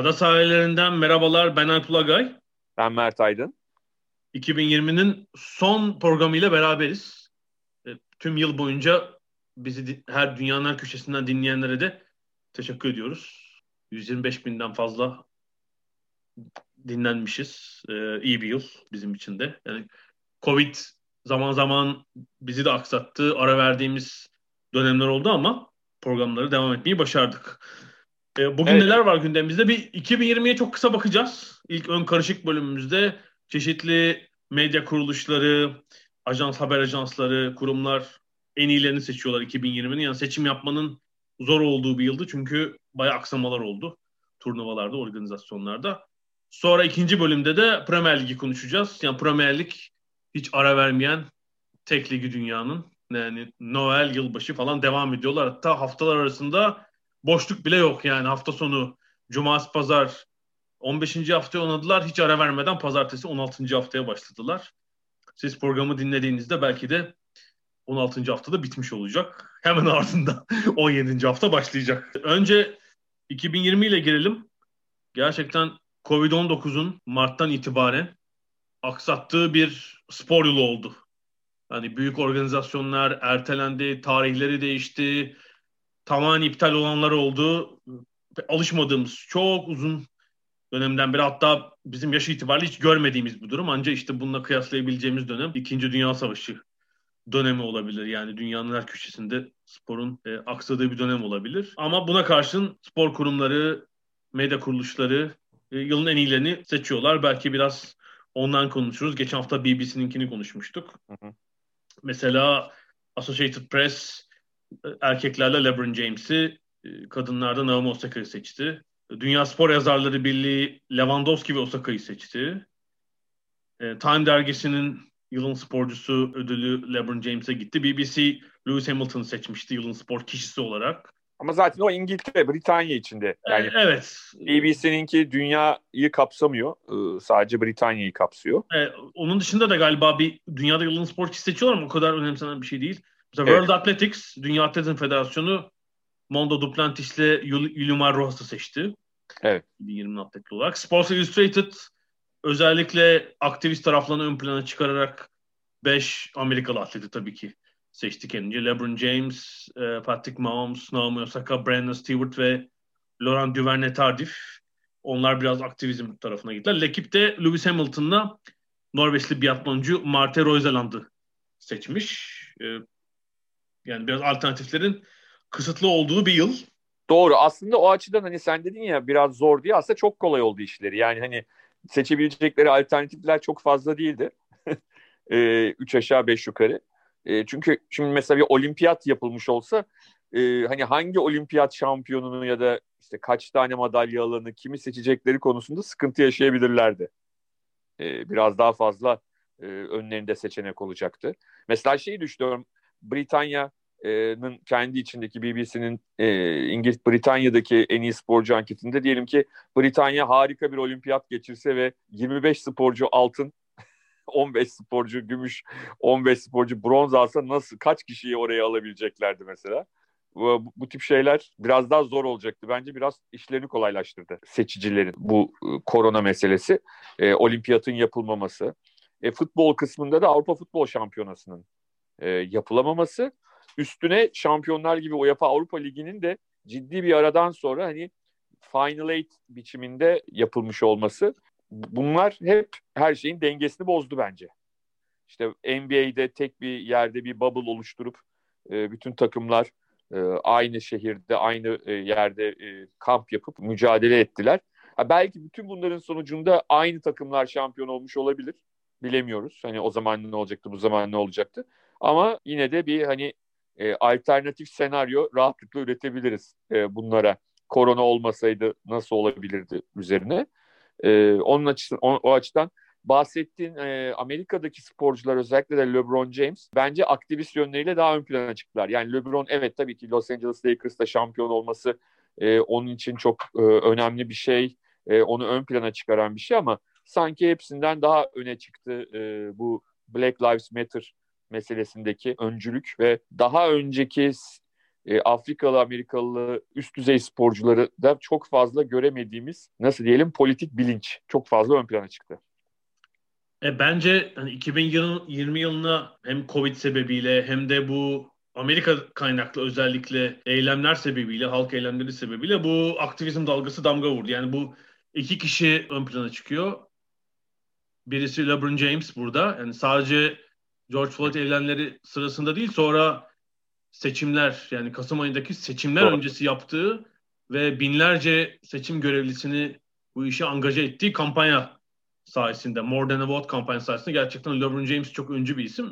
Ada sahillerinden merhabalar ben Alp Ulagay. Ben Mert Aydın. 2020'nin son programıyla beraberiz. E, tüm yıl boyunca bizi her dünyanın her köşesinden dinleyenlere de teşekkür ediyoruz. 125 binden fazla dinlenmişiz. Ee, iyi bir yıl bizim için de. Yani Covid zaman zaman bizi de aksattı. Ara verdiğimiz dönemler oldu ama programları devam etmeyi başardık. Ee, bugün evet. neler var gündemimizde? Bir 2020'ye çok kısa bakacağız. İlk ön karışık bölümümüzde çeşitli medya kuruluşları, ajans haber ajansları, kurumlar en iyilerini seçiyorlar 2020'nin. Yani seçim yapmanın zor olduğu bir yıldı çünkü bayağı aksamalar oldu turnuvalarda, organizasyonlarda. Sonra ikinci bölümde de Premier Lig'i konuşacağız. Yani Premier Lig hiç ara vermeyen tek ligi dünyanın. Yani Noel, yılbaşı falan devam ediyorlar. Hatta haftalar arasında boşluk bile yok yani hafta sonu cumartesi pazar 15. haftaya oynadılar. Hiç ara vermeden pazartesi 16. haftaya başladılar. Siz programı dinlediğinizde belki de 16. haftada bitmiş olacak. Hemen ardından 17. hafta başlayacak. Önce 2020 ile girelim. Gerçekten Covid-19'un Mart'tan itibaren aksattığı bir spor yılı oldu. Yani büyük organizasyonlar ertelendi, tarihleri değişti, tamamen iptal olanlar oldu. Alışmadığımız çok uzun dönemden beri hatta bizim yaş itibariyle hiç görmediğimiz bir durum. Ancak işte bununla kıyaslayabileceğimiz dönem İkinci Dünya Savaşı dönemi olabilir. Yani dünyanın her köşesinde sporun e, aksadığı bir dönem olabilir. Ama buna karşın spor kurumları, medya kuruluşları e, yılın en iyilerini seçiyorlar. Belki biraz ondan konuşuruz. Geçen hafta BBC'ninkini konuşmuştuk. Hı hı. Mesela Associated Press erkeklerle LeBron James'i, e, kadınlarda Naomi Osaka'yı seçti. Dünya Spor Yazarları Birliği Lewandowski ve Osaka'yı seçti. E, Time dergisinin yılın sporcusu ödülü LeBron James'e gitti. BBC Lewis Hamilton'ı seçmişti yılın spor kişisi olarak. Ama zaten o İngiltere, Britanya içinde. Yani ee, evet. BBC'ninki dünyayı kapsamıyor. Sadece Britanya'yı kapsıyor. Ee, onun dışında da galiba bir dünyada yılın spor kişisi seçiyorlar ama o kadar önemsenen bir şey değil. Mesela evet. World Athletics, Dünya Atletizm Federasyonu Mondo Duplantis'le Yulumar Rojas'ı seçti. Evet. 2020 atletli olarak. Sports Illustrated özellikle aktivist taraflarını ön plana çıkararak 5 Amerikalı atleti tabii ki seçti kendince. LeBron James, e, Patrick Mahomes, Naomi Osaka, Brandon Stewart ve Laurent Duvernay-Tardif. Onlar biraz aktivizm tarafına gittiler. Lekip de Lewis Hamilton'la Norveçli biatloncu Marte Royzaland'ı seçmiş. Yani biraz alternatiflerin kısıtlı olduğu bir yıl. Doğru. Aslında o açıdan hani sen dedin ya biraz zor diye aslında çok kolay oldu işleri. Yani hani seçebilecekleri alternatifler çok fazla değildi. e, üç aşağı beş yukarı. E, çünkü şimdi mesela bir olimpiyat yapılmış olsa e, hani hangi olimpiyat şampiyonunu ya da işte kaç tane madalya alanı kimi seçecekleri konusunda sıkıntı yaşayabilirlerdi. E, biraz daha fazla e, önlerinde seçenek olacaktı. Mesela şeyi düşünüyorum Britanya'nın kendi içindeki BBC'nin e, İngiliz Britanya'daki en iyi sporcu anketinde diyelim ki Britanya harika bir olimpiyat geçirse ve 25 sporcu altın 15 sporcu gümüş, 15 sporcu bronz alsa nasıl kaç kişiyi oraya alabileceklerdi mesela? Bu, bu tip şeyler biraz daha zor olacaktı. Bence biraz işlerini kolaylaştırdı seçicilerin bu e, korona meselesi. E, olimpiyatın yapılmaması. E, futbol kısmında da Avrupa Futbol Şampiyonası'nın e, yapılamaması. Üstüne Şampiyonlar gibi UEFA Avrupa Ligi'nin de ciddi bir aradan sonra hani Final Eight biçiminde yapılmış olması bunlar hep her şeyin dengesini bozdu bence. İşte NBA'de tek bir yerde bir bubble oluşturup e, bütün takımlar e, aynı şehirde, aynı e, yerde e, kamp yapıp mücadele ettiler. Ha, belki bütün bunların sonucunda aynı takımlar şampiyon olmuş olabilir. Bilemiyoruz. Hani o zaman ne olacaktı, bu zaman ne olacaktı. Ama yine de bir hani e, alternatif senaryo rahatlıkla üretebiliriz e, bunlara. Korona olmasaydı nasıl olabilirdi üzerine. E, onun açısından, o, o açıdan bahsettiğin e, Amerika'daki sporcular özellikle de LeBron James bence aktivist yönleriyle daha ön plana çıktılar. Yani LeBron evet tabii ki Los Angeles Lakers'ta şampiyon olması e, onun için çok e, önemli bir şey. E, onu ön plana çıkaran bir şey ama sanki hepsinden daha öne çıktı e, bu Black Lives Matter meselesindeki öncülük ve daha önceki e, Afrikalı Amerikalı üst düzey sporcuları da çok fazla göremediğimiz nasıl diyelim politik bilinç çok fazla ön plana çıktı. E, bence hani 2020 yılına hem Covid sebebiyle hem de bu Amerika kaynaklı özellikle eylemler sebebiyle, halk eylemleri sebebiyle bu aktivizm dalgası damga vurdu. Yani bu iki kişi ön plana çıkıyor. Birisi LeBron James burada. Yani sadece George Floyd eylemleri sırasında değil sonra seçimler yani Kasım ayındaki seçimler Doğru. öncesi yaptığı ve binlerce seçim görevlisini bu işe angaja ettiği kampanya sayesinde More Than a Vote kampanya sayesinde gerçekten LeBron James çok öncü bir isim.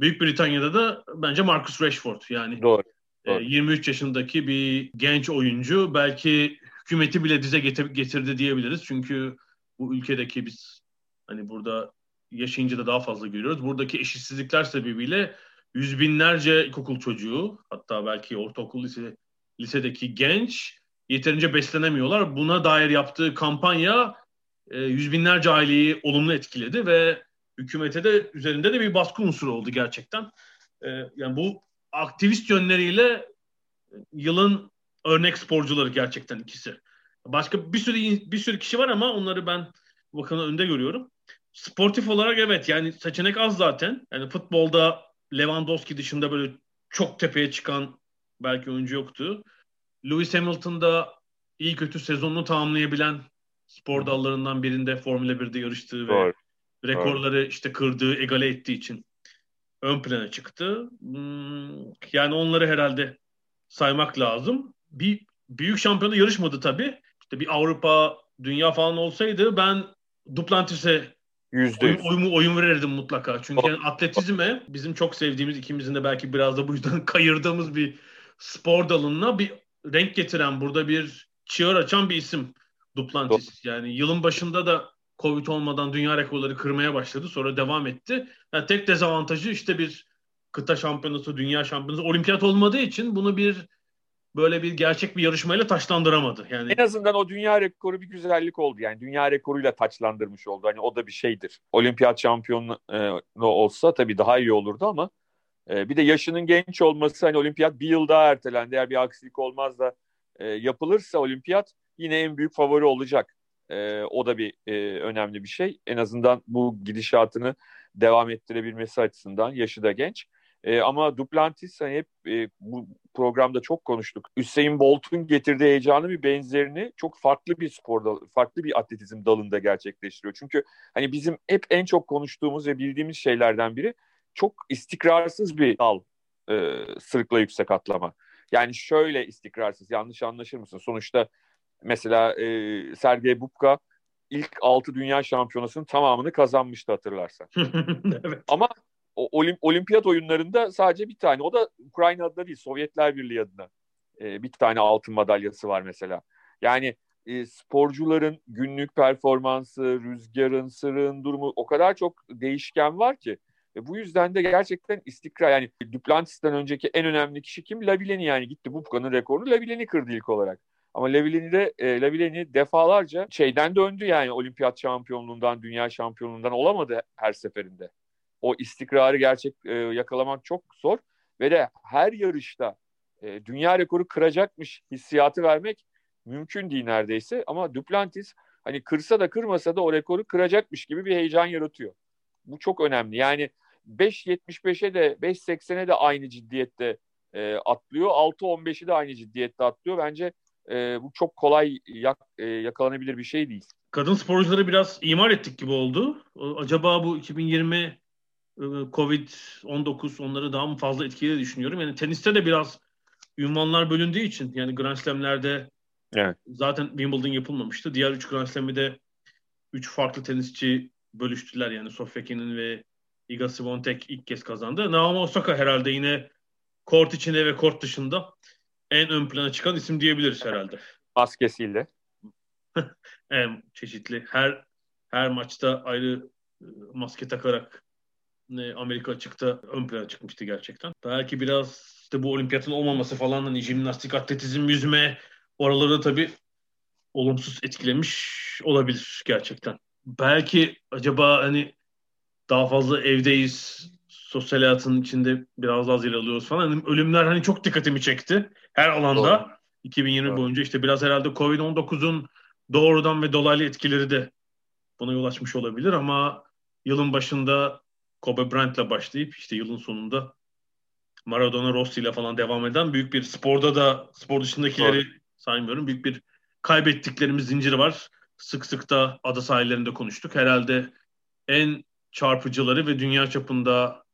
Büyük Britanya'da da bence Marcus Rashford yani Doğru. E, Doğru. 23 yaşındaki bir genç oyuncu belki hükümeti bile dize getirdi diyebiliriz. Çünkü bu ülkedeki biz hani burada yaşayınca da daha fazla görüyoruz. Buradaki eşitsizlikler sebebiyle yüz binlerce ilkokul çocuğu hatta belki ortaokul lise, lisedeki genç yeterince beslenemiyorlar. Buna dair yaptığı kampanya e, yüz binlerce aileyi olumlu etkiledi ve hükümete de üzerinde de bir baskı unsuru oldu gerçekten. E, yani bu aktivist yönleriyle yılın örnek sporcuları gerçekten ikisi. Başka bir sürü bir sürü kişi var ama onları ben bakın önde görüyorum. Sportif olarak evet yani seçenek az zaten. Yani futbolda Lewandowski dışında böyle çok tepeye çıkan belki oyuncu yoktu. Lewis Hamilton'da iyi kötü sezonunu tamamlayabilen spor dallarından birinde Formula 1'de yarıştığı Doğru. ve rekorları Doğru. işte kırdığı, egale ettiği için ön plana çıktı. Hmm, yani onları herhalde saymak lazım. Bir büyük şampiyonu yarışmadı tabii. İşte bir Avrupa, dünya falan olsaydı ben Duplantis'e oyun, oyun, oyun verirdim mutlaka. Çünkü yani atletizme bizim çok sevdiğimiz ikimizin de belki biraz da bu yüzden kayırdığımız bir spor dalına bir renk getiren burada bir çığır açan bir isim. Duplantis. Yani yılın başında da Covid olmadan dünya rekorları kırmaya başladı. Sonra devam etti. Yani tek dezavantajı işte bir kıta şampiyonası, dünya şampiyonası, olimpiyat olmadığı için bunu bir böyle bir gerçek bir yarışmayla taçlandıramadı. Yani en azından o dünya rekoru bir güzellik oldu. Yani dünya rekoruyla taçlandırmış oldu. Hani o da bir şeydir. Olimpiyat şampiyonu e, olsa tabii daha iyi olurdu ama e, bir de yaşının genç olması hani olimpiyat bir yıl daha ertelendi. Eğer bir aksilik olmaz da e, yapılırsa olimpiyat yine en büyük favori olacak. O da bir önemli bir şey. En azından bu gidişatını devam ettirebilmesi açısından yaşı da genç. E, ama Duplantis hani hep e, bu programda çok konuştuk. Hüseyin Bolt'un getirdiği heyecanı bir benzerini çok farklı bir sporda, farklı bir atletizm dalında gerçekleştiriyor. Çünkü hani bizim hep en çok konuştuğumuz ve bildiğimiz şeylerden biri çok istikrarsız bir dal e, sırıkla yüksek atlama. Yani şöyle istikrarsız, yanlış anlaşır mısın? Sonuçta Mesela e, Sergey Bubka ilk 6 dünya şampiyonasının tamamını kazanmıştı hatırlarsan. evet. Ama olim, olimpiyat oyunlarında sadece bir tane. O da Ukrayna adına değil, Sovyetler Birliği adına. E, bir tane altın madalyası var mesela. Yani e, sporcuların günlük performansı, rüzgarın, sırın durumu o kadar çok değişken var ki. Ve bu yüzden de gerçekten istikrar yani Duplantis'ten önceki en önemli kişi kim? Labileni yani gitti Bubka'nın rekorunu Labileni kırdı ilk olarak. Ama Lavileni de e, Lavileni defalarca şeyden döndü yani olimpiyat şampiyonluğundan, dünya şampiyonluğundan olamadı her seferinde. O istikrarı gerçek e, yakalamak çok zor ve de her yarışta e, dünya rekoru kıracakmış hissiyatı vermek mümkün değil neredeyse ama Duplantis hani kırsa da kırmasa da o rekoru kıracakmış gibi bir heyecan yaratıyor. Bu çok önemli. Yani 5.75'e de 5.80'e de aynı ciddiyette e, atlıyor. 6.15'i de aynı ciddiyette atlıyor. Bence e, bu çok kolay yak, e, yakalanabilir bir şey değil. Kadın sporcuları biraz imar ettik gibi oldu. Acaba bu 2020 e, Covid-19 onları daha mı fazla etkiledi düşünüyorum. Yani teniste de biraz ünvanlar bölündüğü için yani Grand Slam'lerde evet. zaten Wimbledon yapılmamıştı. Diğer üç Grand Slam'i de üç farklı tenisçi bölüştüler yani Sofia Kenin ve Iga Swiatek ilk kez kazandı. Naomi Osaka herhalde yine kort içinde ve kort dışında en ön plana çıkan isim diyebiliriz herhalde. Maskesiyle. en çeşitli. Her her maçta ayrı e, maske takarak Amerika açıkta ön plana çıkmıştı gerçekten. Belki biraz işte bu olimpiyatın olmaması falan hani jimnastik, atletizm, yüzme oraları tabii olumsuz etkilemiş olabilir gerçekten. Belki acaba hani daha fazla evdeyiz, sosyal hayatın içinde biraz daha zil alıyoruz falan. Hani ölümler hani çok dikkatimi çekti her alanda. Doğru. 2020 Doğru. boyunca işte biraz herhalde Covid-19'un doğrudan ve dolaylı etkileri de buna yol açmış olabilir ama yılın başında Kobe Bryant'la başlayıp işte yılın sonunda Maradona Rossi ile falan devam eden büyük bir sporda da spor dışındakileri Doğru. saymıyorum. Büyük bir kaybettiklerimiz zinciri var. Sık sık da ada sahillerinde konuştuk. Herhalde en çarpıcıları ve dünya çapında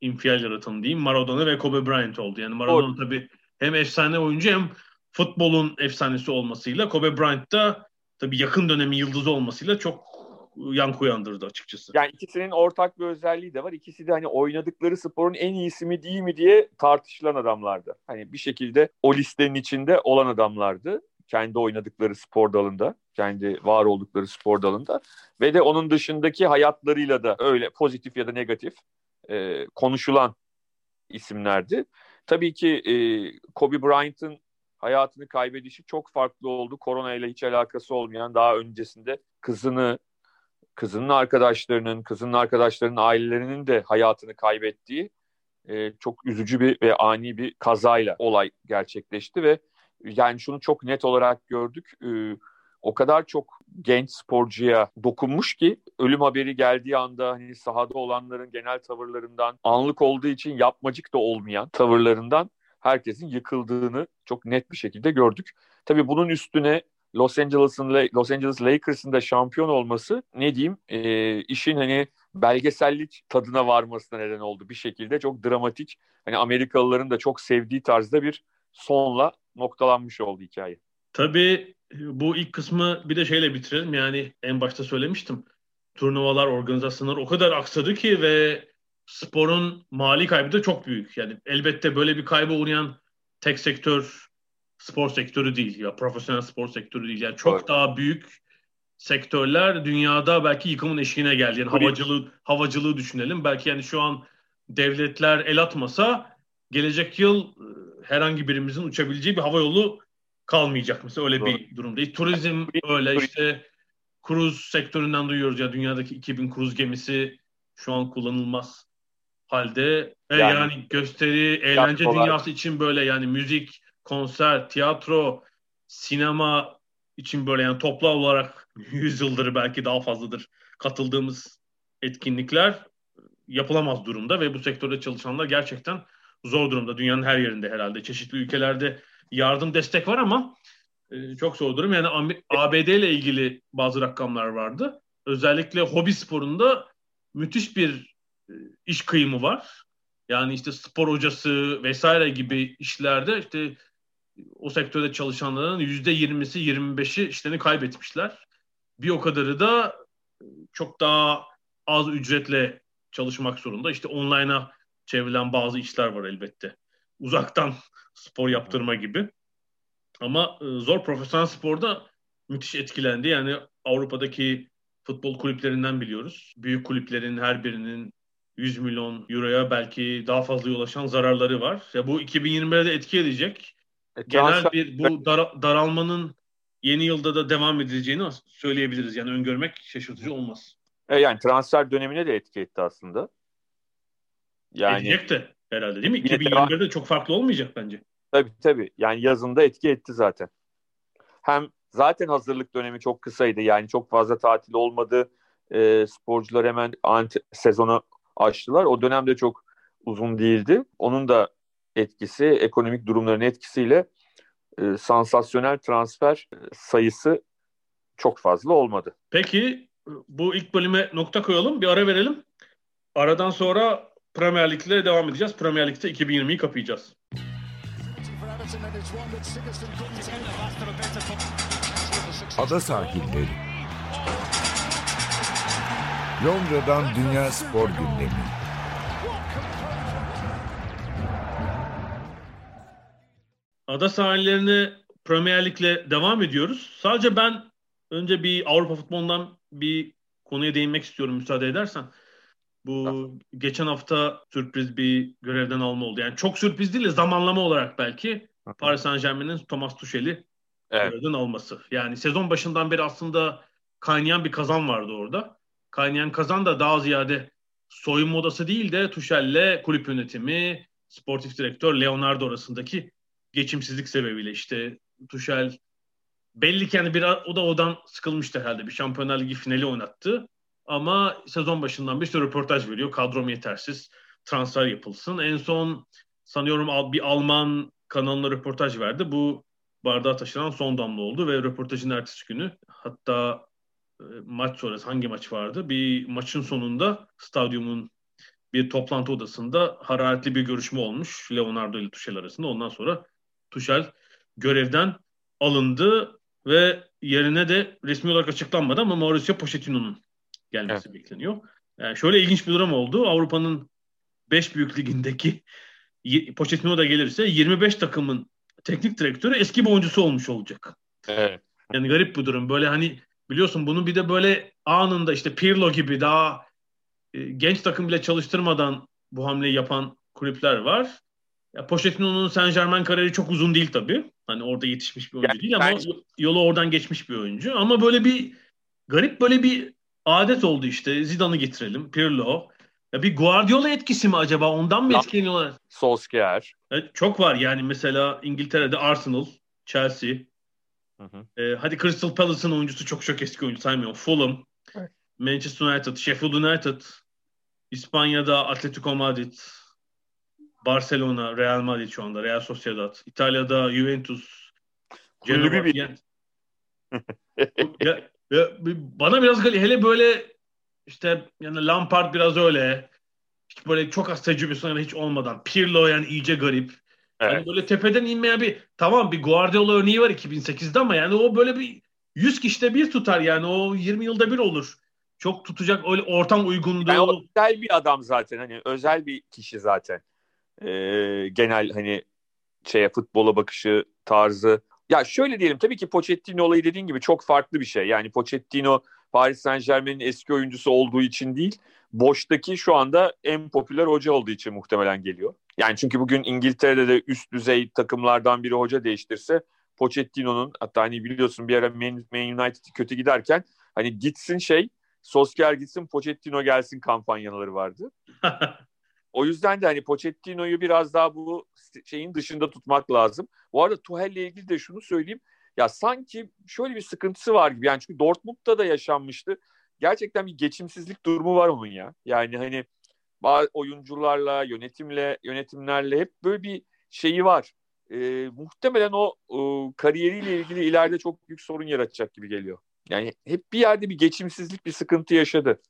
infial yaratan diyeyim Maradona ve Kobe Bryant oldu. Yani Maradona Doğru. tabii hem efsane oyuncu hem futbolun efsanesi olmasıyla Kobe Bryant da tabii yakın dönemi yıldızı olmasıyla çok yankı uyandırdı açıkçası. Yani ikisinin ortak bir özelliği de var. İkisi de hani oynadıkları sporun en iyisi mi değil mi diye tartışılan adamlardı. Hani bir şekilde o listenin içinde olan adamlardı. Kendi oynadıkları spor dalında, kendi var oldukları spor dalında ve de onun dışındaki hayatlarıyla da öyle pozitif ya da negatif e, konuşulan isimlerdi. Tabii ki e, Kobe Bryant'ın hayatını kaybedişi çok farklı oldu. Korona ile hiç alakası olmayan daha öncesinde kızını, kızının arkadaşlarının, kızının arkadaşlarının ailelerinin de hayatını kaybettiği e, çok üzücü bir ve ani bir kazayla olay gerçekleşti ve yani şunu çok net olarak gördük. E, o kadar çok genç sporcuya dokunmuş ki ölüm haberi geldiği anda hani sahada olanların genel tavırlarından anlık olduğu için yapmacık da olmayan tavırlarından herkesin yıkıldığını çok net bir şekilde gördük. Tabii bunun üstüne Los Angeles'ın Los Angeles Lakers'ın da şampiyon olması ne diyeyim e, işin hani belgesellik tadına varmasına neden oldu bir şekilde çok dramatik hani Amerikalıların da çok sevdiği tarzda bir sonla noktalanmış oldu hikaye. Tabii bu ilk kısmı bir de şeyle bitirelim yani en başta söylemiştim turnuvalar organizasyonlar o kadar aksadı ki ve sporun mali kaybı da çok büyük. Yani elbette böyle bir kayba uğrayan tek sektör spor sektörü değil ya profesyonel spor sektörü değil. Yani çok evet. daha büyük sektörler dünyada belki yıkımın eşiğine geldi. Yani havacılığı havacılığı düşünelim. Belki yani şu an devletler el atmasa gelecek yıl e, herhangi birimizin uçabileceği bir hava yolu kalmayacak mesela öyle Doğru. bir durumda. Turizm öyle işte kruz sektöründen duyuyoruz ya dünyadaki 2000 kruz gemisi şu an kullanılmaz halde e, yani, yani gösteri, eğlence dünyası için böyle yani müzik, konser, tiyatro, sinema için böyle yani toplu olarak 100 yıldır belki daha fazladır katıldığımız etkinlikler yapılamaz durumda ve bu sektörde çalışanlar gerçekten zor durumda. Dünyanın her yerinde herhalde. Çeşitli ülkelerde yardım destek var ama e, çok zor durum. Yani ABD ile ilgili bazı rakamlar vardı. Özellikle hobi sporunda müthiş bir e, iş kıyımı var. Yani işte spor hocası vesaire gibi işlerde işte o sektörde çalışanların yüzde yirmisi, yirmi beşi işlerini kaybetmişler. Bir o kadarı da çok daha az ücretle çalışmak zorunda. İşte online'a çevrilen bazı işler var elbette. Uzaktan spor yaptırma gibi. Ama e, zor profesyonel sporda müthiş etkilendi. Yani Avrupa'daki futbol kulüplerinden biliyoruz. Büyük kulüplerin her birinin 100 milyon euroya belki daha fazla ulaşan zararları var. Ya bu 2021'de de etki edecek. E, Genel bir bu dar, daralmanın yeni yılda da devam edeceğini söyleyebiliriz. Yani öngörmek şaşırtıcı olmaz. E yani transfer dönemine de etki etti aslında. Yani Edecek de herhalde değil mi? 2021'de devam... çok farklı olmayacak bence. Tabii tabii. Yani yazında etki etti zaten. Hem zaten hazırlık dönemi çok kısaydı. Yani çok fazla tatil olmadı. E, sporcular hemen anti, sezonu açtılar. O dönemde çok uzun değildi. Onun da etkisi, ekonomik durumların etkisiyle e, sansasyonel transfer sayısı çok fazla olmadı. Peki bu ilk bölüme nokta koyalım. Bir ara verelim. Aradan sonra Premier Lig'le devam edeceğiz. Premier Lig'de 2020'yi kapayacağız. Ada sahilleri. Londra'dan Dünya Spor Gündemi. Ada sahillerine Premier Lig'le devam ediyoruz. Sadece ben önce bir Avrupa futbolundan bir konuya değinmek istiyorum müsaade edersen. Bu tamam. geçen hafta sürpriz bir görevden alma oldu. Yani çok sürpriz değil de zamanlama olarak belki Paris Saint Germain'in Thomas Tuchel'i evet. görevden alması. Yani sezon başından beri aslında kaynayan bir kazan vardı orada. Kaynayan kazan da daha ziyade soyunma odası değil de Tuchel'le kulüp yönetimi, sportif direktör Leonardo arasındaki geçimsizlik sebebiyle işte Tuchel belli ki yani bir o da odan sıkılmıştı herhalde. Bir Şampiyonlar Ligi finali oynattı. Ama sezon başından bir sürü röportaj veriyor. Kadrom yetersiz. Transfer yapılsın. En son sanıyorum bir Alman kanalına röportaj verdi. Bu bardağa taşıran son damla oldu ve röportajın ertesi günü hatta e, maç sonrası hangi maç vardı? Bir maçın sonunda stadyumun bir toplantı odasında hararetli bir görüşme olmuş Leonardo ile Tuchel arasında. Ondan sonra Tuchel görevden alındı ve yerine de resmi olarak açıklanmadı ama Mauricio Pochettino'nun gelmesi evet. bekleniyor. Yani şöyle ilginç bir durum oldu. Avrupa'nın 5 büyük ligindeki Pochettino da gelirse 25 takımın teknik direktörü eski bir oyuncusu olmuş olacak. Evet. Yani garip bir durum. Böyle hani biliyorsun bunu bir de böyle anında işte Pirlo gibi daha e, genç takım bile çalıştırmadan bu hamleyi yapan kulüpler var. Ya Pochettino'nun Saint Germain kariyeri çok uzun değil tabii. Hani orada yetişmiş bir oyuncu yani, değil ama ben... yolu oradan geçmiş bir oyuncu. Ama böyle bir garip böyle bir adet oldu işte. Zidane'ı getirelim. Pirlo. Ya bir Guardiola etkisi mi acaba? Ondan mı etkileniyorlar? Solskjaer. Evet, çok var yani mesela İngiltere'de Arsenal, Chelsea. Hı hı. E, hadi Crystal Palace'ın oyuncusu çok çok eski oyuncu saymıyorum. Fulham, evet. Manchester United, Sheffield United, İspanya'da Atletico Madrid, Barcelona, Real Madrid şu anda, Real Sociedad, İtalya'da Juventus, Genoa. Bir... ya, ya, bana biraz hele böyle işte yani Lampard biraz öyle. Hiç böyle çok az tecrübesi hiç olmadan. Pirlo yani iyice garip. Evet. Yani böyle tepeden inmeye bir tamam bir Guardiola örneği var 2008'de ama yani o böyle bir 100 kişide bir tutar yani o 20 yılda bir olur. Çok tutacak öyle ortam uygunluğu. Yani özel bir adam zaten hani özel bir kişi zaten. Ee, genel hani şeye futbola bakışı tarzı. Ya şöyle diyelim tabii ki Pochettino olayı dediğin gibi çok farklı bir şey. Yani Pochettino Paris Saint Germain'in eski oyuncusu olduğu için değil, boştaki şu anda en popüler hoca olduğu için muhtemelen geliyor. Yani çünkü bugün İngiltere'de de üst düzey takımlardan biri hoca değiştirse Pochettino'nun hatta hani biliyorsun bir ara Man, Man United kötü giderken hani gitsin şey Solskjaer gitsin Pochettino gelsin kampanyaları vardı. o yüzden de hani Pochettino'yu biraz daha bu şeyin dışında tutmak lazım. Bu arada Tuhel'le ilgili de şunu söyleyeyim. Ya sanki şöyle bir sıkıntısı var gibi. Yani çünkü Dortmund'da da yaşanmıştı. Gerçekten bir geçimsizlik durumu var onun ya. Yani hani oyuncularla, yönetimle, yönetimlerle hep böyle bir şeyi var. Ee, muhtemelen o e, kariyeriyle ilgili ileride çok büyük sorun yaratacak gibi geliyor. Yani hep bir yerde bir geçimsizlik, bir sıkıntı yaşadı.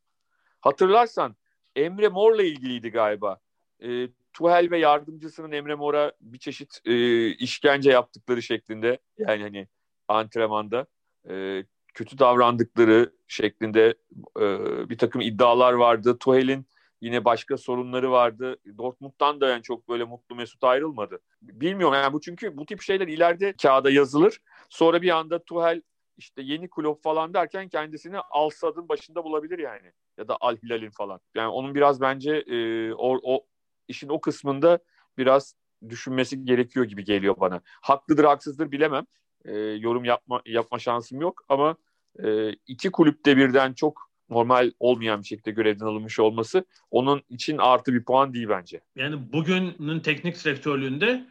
Hatırlarsan Emre Mor'la ilgiliydi galiba. E, Tuhel ve yardımcısının Emre Mor'a bir çeşit e, işkence yaptıkları şeklinde yani hani antrenmanda e, kötü davrandıkları şeklinde e, bir takım iddialar vardı. Tuhel'in yine başka sorunları vardı. Dortmund'dan da yani çok böyle mutlu mesut ayrılmadı. Bilmiyorum yani bu çünkü bu tip şeyler ileride kağıda yazılır. Sonra bir anda Tuhel işte yeni kulüp falan derken kendisini Al Sad'ın başında bulabilir yani. Ya da Al Hilal'in falan. Yani onun biraz bence e, o, o işin o kısmında biraz düşünmesi gerekiyor gibi geliyor bana. Haklıdır haksızdır bilemem e, yorum yapma yapma şansım yok ama e, iki kulüpte birden çok normal olmayan bir şekilde görevden alınmış olması onun için artı bir puan değil bence. Yani bugünün teknik direktörlüğünde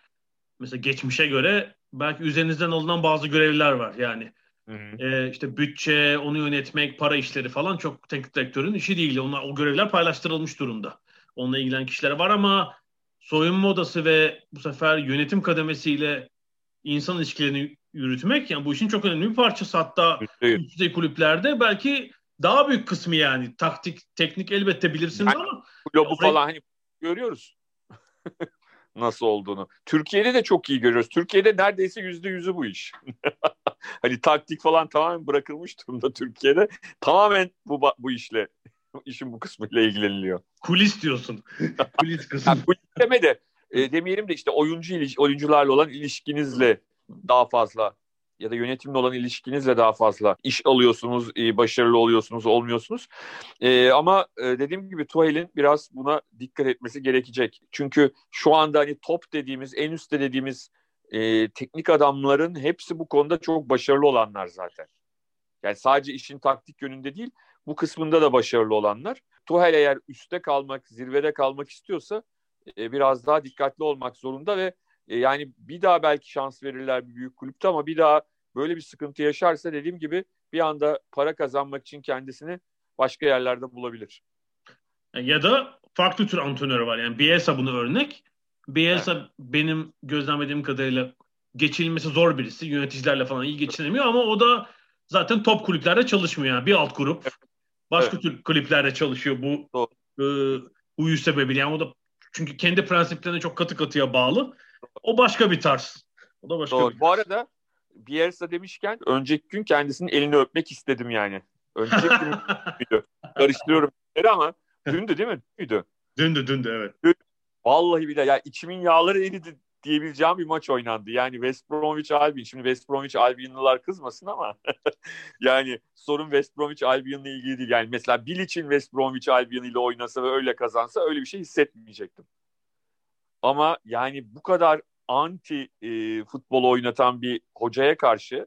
mesela geçmişe göre belki üzerinizden alınan bazı görevler var yani. Hı hı. E, işte bütçe, onu yönetmek, para işleri falan çok teknik direktörün işi değil. Onlar, o görevler paylaştırılmış durumda. Onunla ilgilenen kişiler var ama soyunma odası ve bu sefer yönetim kademesiyle insan ilişkilerini yürütmek yani bu işin çok önemli bir parçası hatta üst kulüplerde belki daha büyük kısmı yani taktik teknik elbette bilirsiniz yani, ama globu orayı... falan hani görüyoruz nasıl olduğunu. Türkiye'de de çok iyi görüyoruz. Türkiye'de neredeyse yüzde yüzü bu iş. hani taktik falan tamamen bırakılmış durumda Türkiye'de. Tamamen bu bu işle işin bu kısmıyla ilgileniliyor. Kulis diyorsun. Kulis kısmı. Yani kulis deme de e, demeyelim de işte oyuncu iliş, oyuncularla olan ilişkinizle daha fazla ya da yönetimle olan ilişkinizle daha fazla iş alıyorsunuz, e, başarılı oluyorsunuz, olmuyorsunuz. E, ama e, dediğim gibi Tuhel'in biraz buna dikkat etmesi gerekecek. Çünkü şu anda hani top dediğimiz, en üstte dediğimiz e, teknik adamların hepsi bu konuda çok başarılı olanlar zaten. Yani sadece işin taktik yönünde değil, bu kısmında da başarılı olanlar. Tuhel eğer üstte kalmak, zirvede kalmak istiyorsa e, biraz daha dikkatli olmak zorunda ve e, yani bir daha belki şans verirler bir büyük kulüpte ama bir daha böyle bir sıkıntı yaşarsa dediğim gibi bir anda para kazanmak için kendisini başka yerlerde bulabilir. Ya da farklı tür antrenör var. Yani Bielsa bunu örnek. Bielsa evet. benim gözlemlediğim kadarıyla geçilmesi zor birisi. Yöneticilerle falan iyi geçinemiyor ama o da zaten top kulüplerde çalışmıyor. Yani bir alt grup. Başka evet. tür kulüplerde çalışıyor bu e, uyu sebebiyle. Yani o da çünkü kendi prensiplerine çok katı katıya bağlı. O başka bir tarz. O da başka Doğru. bir Bu arada Bielsa demişken önceki gün kendisinin elini öpmek istedim yani. Önceki gün müydü? Karıştırıyorum ama dündü değil mi? Dündü. Dündü dündü evet. Dün, vallahi bile ya içimin yağları eridi diyebileceğim bir maç oynandı. Yani West Bromwich Albion. Şimdi West Bromwich Albion'lılar kızmasın ama yani sorun West Bromwich Albion'la ilgili değil. Yani mesela Bill için West Bromwich Albion ile oynasa ve öyle kazansa öyle bir şey hissetmeyecektim. Ama yani bu kadar anti e, futbol oynatan bir hocaya karşı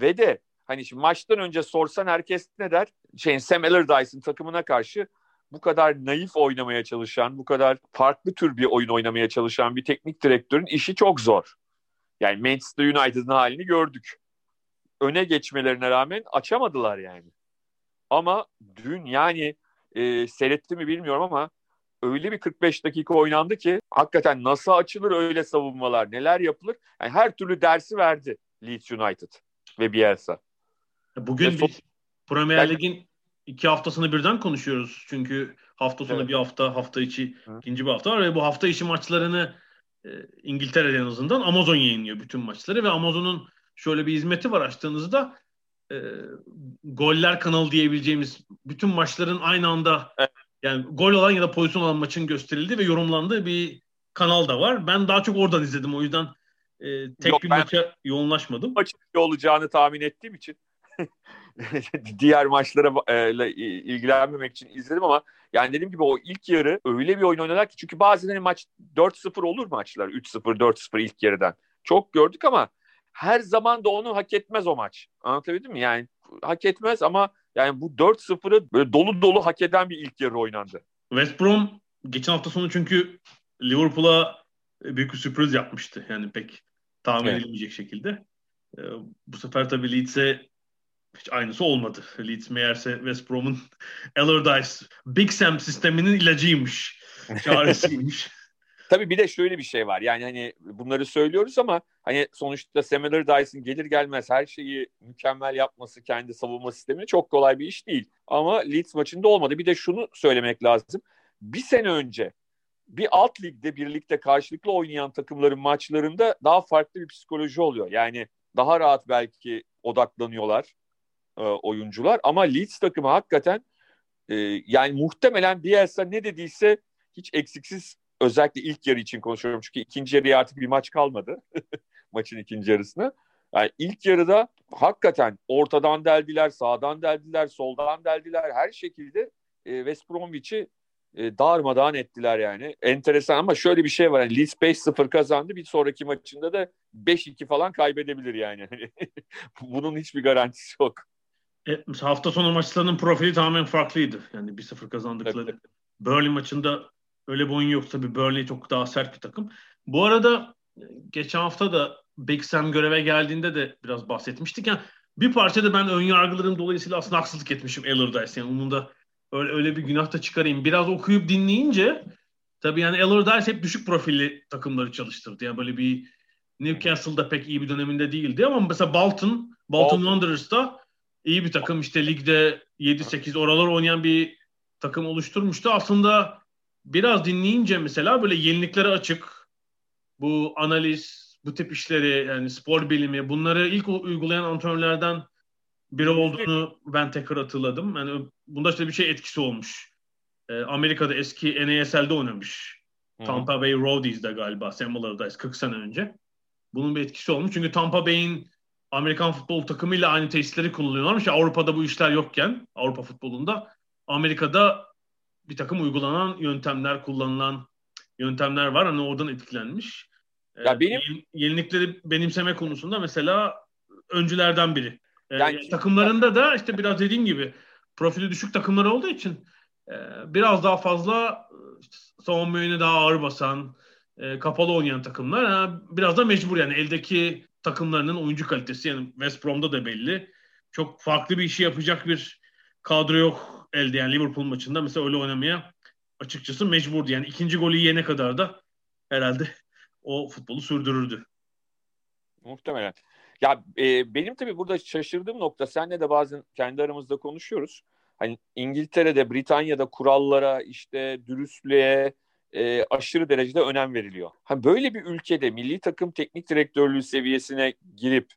ve de hani şimdi maçtan önce sorsan herkes ne der? Şey, Sam Allardyce'ın takımına karşı bu kadar naif oynamaya çalışan, bu kadar farklı tür bir oyun oynamaya çalışan bir teknik direktörün işi çok zor. Yani Manchester United'ın halini gördük. Öne geçmelerine rağmen açamadılar yani. Ama dün yani e, seyretti mi bilmiyorum ama öyle bir 45 dakika oynandı ki hakikaten nasıl açılır öyle savunmalar, neler yapılır. Yani her türlü dersi verdi Leeds United ve Bielsa. Bugün ve biz Premier Lig'in iki haftasını birden konuşuyoruz. Çünkü hafta sonu evet. bir hafta, hafta içi Hı. ikinci bir hafta var ve bu hafta içi maçlarını e, İngiltere'de en azından Amazon yayınlıyor bütün maçları ve Amazon'un şöyle bir hizmeti var açtığınızda e, goller kanalı diyebileceğimiz bütün maçların aynı anda evet. yani gol olan ya da pozisyon olan maçın gösterildiği ve yorumlandığı bir kanal da var. Ben daha çok oradan izledim o yüzden e, tek Yok, bir maça yoğunlaşmadım. Maçın olacağını tahmin ettiğim için diğer maçlara e, ilgilenmemek için izledim ama yani dediğim gibi o ilk yarı öyle bir oyun oynadılar ki çünkü bazen hani maç 4-0 olur maçlar 3-0 4-0 ilk yarıdan. Çok gördük ama her zaman da onu hak etmez o maç. Anlatabildim mi? Yani hak etmez ama yani bu 4-0'ı böyle dolu dolu hak eden bir ilk yarı oynandı. West Brom geçen hafta sonu çünkü Liverpool'a büyük bir sürpriz yapmıştı. Yani pek tahmin evet. edilmeyecek şekilde. Ee, bu sefer tabii Leeds'e hiç aynısı olmadı. Leeds meğerse West Brom'un Allardyce Big Sam sisteminin ilacıymış. Çaresiymiş. Tabii bir de şöyle bir şey var. Yani hani bunları söylüyoruz ama hani sonuçta Sam Allardyce'ın gelir gelmez her şeyi mükemmel yapması kendi savunma sistemini çok kolay bir iş değil. Ama Leeds maçında olmadı. Bir de şunu söylemek lazım. Bir sene önce bir alt ligde birlikte karşılıklı oynayan takımların maçlarında daha farklı bir psikoloji oluyor. Yani daha rahat belki odaklanıyorlar e, oyuncular ama Leeds takımı hakikaten e, yani muhtemelen Bielsa ne dediyse hiç eksiksiz özellikle ilk yarı için konuşuyorum çünkü ikinci yarıya artık bir maç kalmadı maçın ikinci yarısına. Yani ilk yarıda hakikaten ortadan deldiler, sağdan deldiler, soldan deldiler her şekilde e, West Bromwich'i e, darmadağın ettiler yani. Enteresan ama şöyle bir şey var. Yani Leeds 5-0 kazandı. Bir sonraki maçında da 5-2 falan kaybedebilir yani. Bunun hiçbir garantisi yok. E, hafta sonu maçlarının profili tamamen farklıydı. Yani 1-0 kazandıkları. Evet. Burnley maçında öyle bir oyun yok tabii. Burnley çok daha sert bir takım. Bu arada e, geçen hafta da Big Sam göreve geldiğinde de biraz bahsetmiştik. Yani bir parçada ben ön yargılarım dolayısıyla aslında haksızlık etmişim Allardyce. Yani onun da öyle, öyle bir günah da çıkarayım. Biraz okuyup dinleyince tabii yani Allardyce hep düşük profilli takımları çalıştırdı. Yani böyle bir Newcastle'da pek iyi bir döneminde değildi ama mesela Bolton, Bolton Wanderers'ta iyi bir takım işte ligde 7-8 oralar oynayan bir takım oluşturmuştu. Aslında biraz dinleyince mesela böyle yeniliklere açık bu analiz, bu tip işleri yani spor bilimi bunları ilk uygulayan antrenörlerden biri olduğunu ben tekrar hatırladım. Yani bunda işte bir şey etkisi olmuş. Ee, Amerika'da eski NASL'de oynamış. Tampa Bay Rowdies'de galiba Sam Allardyce 40 sene önce. Bunun bir etkisi olmuş. Çünkü Tampa Bay'in Amerikan futbol takımıyla aynı tesisleri kullanıyorlarmış. Avrupa'da bu işler yokken Avrupa futbolunda Amerika'da bir takım uygulanan yöntemler, kullanılan yöntemler var. Hani oradan etkilenmiş. Ya ee, benim yenilikleri benimseme konusunda mesela öncülerden biri. Ee, yani takımlarında da işte biraz dediğim gibi profili düşük takımlar olduğu için e, biraz daha fazla işte, savunma yönü daha ağır basan, e, kapalı oynayan takımlar biraz da mecbur yani eldeki takımlarının oyuncu kalitesi yani West Brom'da da belli. Çok farklı bir işi yapacak bir kadro yok elde yani Liverpool maçında mesela öyle oynamaya açıkçası mecburdu. Yani ikinci golü yiyene kadar da herhalde o futbolu sürdürürdü. Muhtemelen. Ya e, benim tabii burada şaşırdığım nokta senle de bazen kendi aramızda konuşuyoruz. Hani İngiltere'de, Britanya'da kurallara, işte dürüstlüğe e, aşırı derecede önem veriliyor. Hani böyle bir ülkede milli takım teknik direktörlüğü seviyesine girip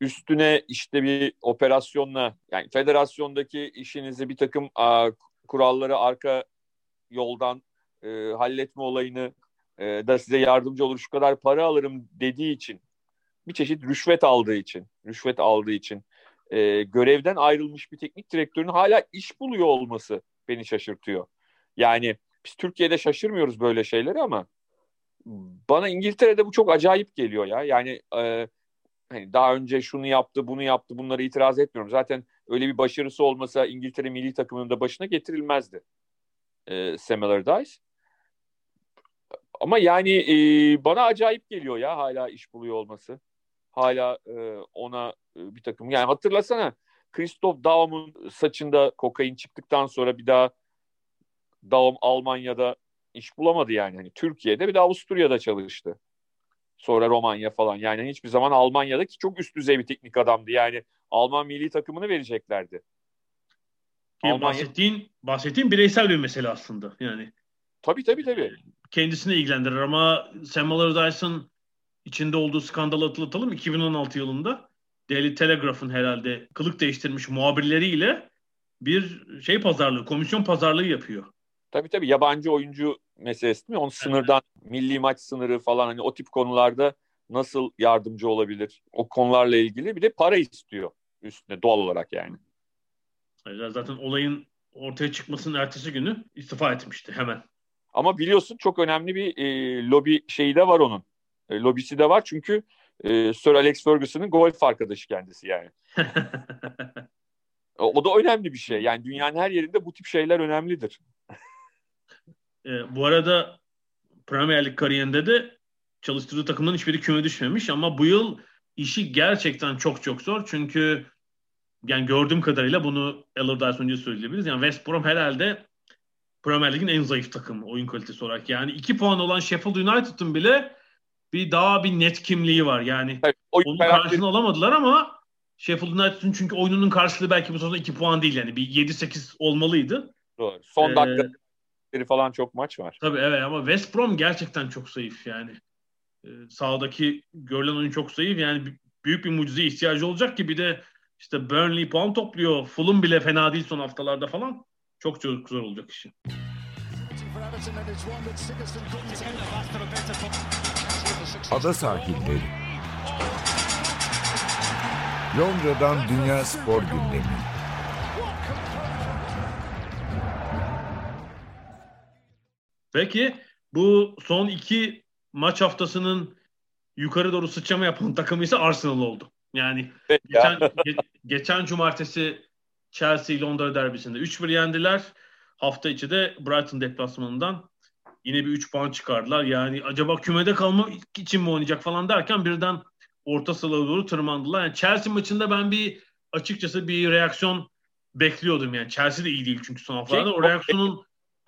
üstüne işte bir operasyonla yani federasyondaki işinizi bir takım a, kuralları arka yoldan e, halletme olayını e, da size yardımcı olur şu kadar para alırım dediği için bir çeşit rüşvet aldığı için rüşvet aldığı için e, görevden ayrılmış bir teknik direktörün hala iş buluyor olması beni şaşırtıyor. Yani biz Türkiye'de şaşırmıyoruz böyle şeyleri ama bana İngiltere'de bu çok acayip geliyor ya. Yani e, hani daha önce şunu yaptı, bunu yaptı, bunları itiraz etmiyorum. Zaten öyle bir başarısı olmasa İngiltere milli takımının da başına getirilmezdi e, Sam Allardyce. Ama yani e, bana acayip geliyor ya hala iş buluyor olması. Hala e, ona e, bir takım. Yani hatırlasana Christoph Daum'un saçında kokain çıktıktan sonra bir daha Daum Almanya'da iş bulamadı yani. Hani Türkiye'de bir de Avusturya'da çalıştı. Sonra Romanya falan. Yani hiçbir zaman Almanya'da ki çok üst düzey bir teknik adamdı. Yani Alman milli takımını vereceklerdi. Almanya... Bahsettiğin, bahsettiğin bireysel bir mesele aslında. Yani Tabii tabii tabii. Kendisini ilgilendirir ama Sam Allardyce'ın içinde olduğu skandalı hatırlatalım. 2016 yılında Daily Telegraph'ın herhalde kılık değiştirmiş muhabirleriyle bir şey pazarlığı, komisyon pazarlığı yapıyor. Tabii tabii yabancı oyuncu meselesi değil mi? Onun sınırdan, milli maç sınırı falan hani o tip konularda nasıl yardımcı olabilir? O konularla ilgili bir de para istiyor üstüne doğal olarak yani. Zaten olayın ortaya çıkmasının ertesi günü istifa etmişti hemen. Ama biliyorsun çok önemli bir e, lobi şeyi de var onun. E, lobisi de var çünkü e, Sir Alex Ferguson'ın golf arkadaşı kendisi yani. o da önemli bir şey. Yani dünyanın her yerinde bu tip şeyler önemlidir. E, bu arada Premier Lig kariyerinde de çalıştırdığı takımdan hiçbiri küme düşmemiş ama bu yıl işi gerçekten çok çok zor. Çünkü yani gördüğüm kadarıyla bunu Allardyce önce söyleyebiliriz. Yani West Brom herhalde Premier Lig'in en zayıf takımı oyun kalitesi olarak. Yani iki puan olan Sheffield United'ın bile bir daha bir net kimliği var. Yani evet, onun karşılığını alamadılar ama Sheffield United'ın çünkü oyununun karşılığı belki bu sezonda iki puan değil. Yani bir 7-8 olmalıydı. Doğru. Son ee, dakika falan çok maç var. Tabii evet ama West Brom gerçekten çok zayıf yani. Ee, sahadaki görülen oyun çok zayıf. Yani büyük bir mucize ihtiyacı olacak ki bir de işte Burnley puan topluyor. Fulham bile fena değil son haftalarda falan. Çok çok zor olacak işi. Ada sahilleri. Londra'dan Dünya Spor Gündemi. Peki bu son iki maç haftasının yukarı doğru sıçrama yapan takımı ise Arsenal oldu. Yani geçen, ge, geçen cumartesi Chelsea Londra derbisinde 3-1 yendiler. Hafta içi de Brighton deplasmanından yine bir 3 puan çıkardılar. Yani acaba kümede kalma için mi oynayacak falan derken birden orta sıraya doğru tırmandılar. Yani Chelsea maçında ben bir açıkçası bir reaksiyon bekliyordum yani. Chelsea de iyi değil çünkü son haftalarda. O reaksiyonun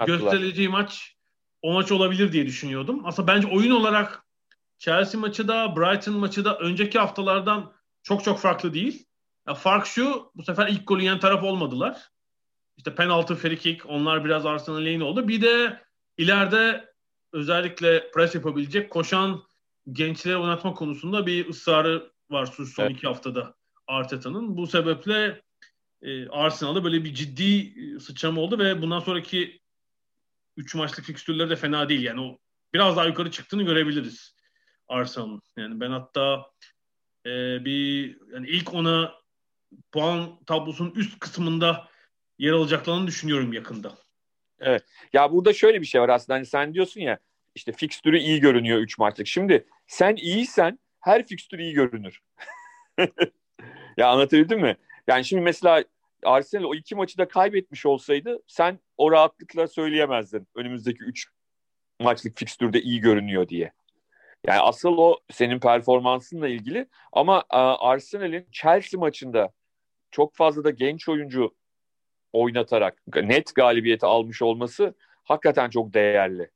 gösterileceği maç o maç olabilir diye düşünüyordum. Aslında bence oyun olarak Chelsea maçı da Brighton maçı da önceki haftalardan çok çok farklı değil. Ya fark şu, bu sefer ilk golü yiyen taraf olmadılar. İşte penaltı, free kick, onlar biraz Arsenal lehine oldu. Bir de ileride özellikle pres yapabilecek, koşan gençleri oynatma konusunda bir ısrarı var son evet. iki haftada Arteta'nın. Bu sebeple e, Arsenal'da böyle bir ciddi e, sıçrama oldu ve bundan sonraki 3 maçlık fikstürleri de fena değil. Yani o biraz daha yukarı çıktığını görebiliriz Arsenal'ın. Yani ben hatta e, bir yani ilk ona puan tablosunun üst kısmında yer alacaklarını düşünüyorum yakında. Evet. Ya burada şöyle bir şey var aslında. Hani sen diyorsun ya işte fikstürü iyi görünüyor 3 maçlık. Şimdi sen iyiysen her fikstür iyi görünür. ya anlatabildim mi? Yani şimdi mesela Arsenal o iki maçı da kaybetmiş olsaydı sen o rahatlıkla söyleyemezdin önümüzdeki 3 maçlık fikstürde iyi görünüyor diye. Yani asıl o senin performansınla ilgili ama Arsenal'in Chelsea maçında çok fazla da genç oyuncu oynatarak net galibiyeti almış olması hakikaten çok değerli.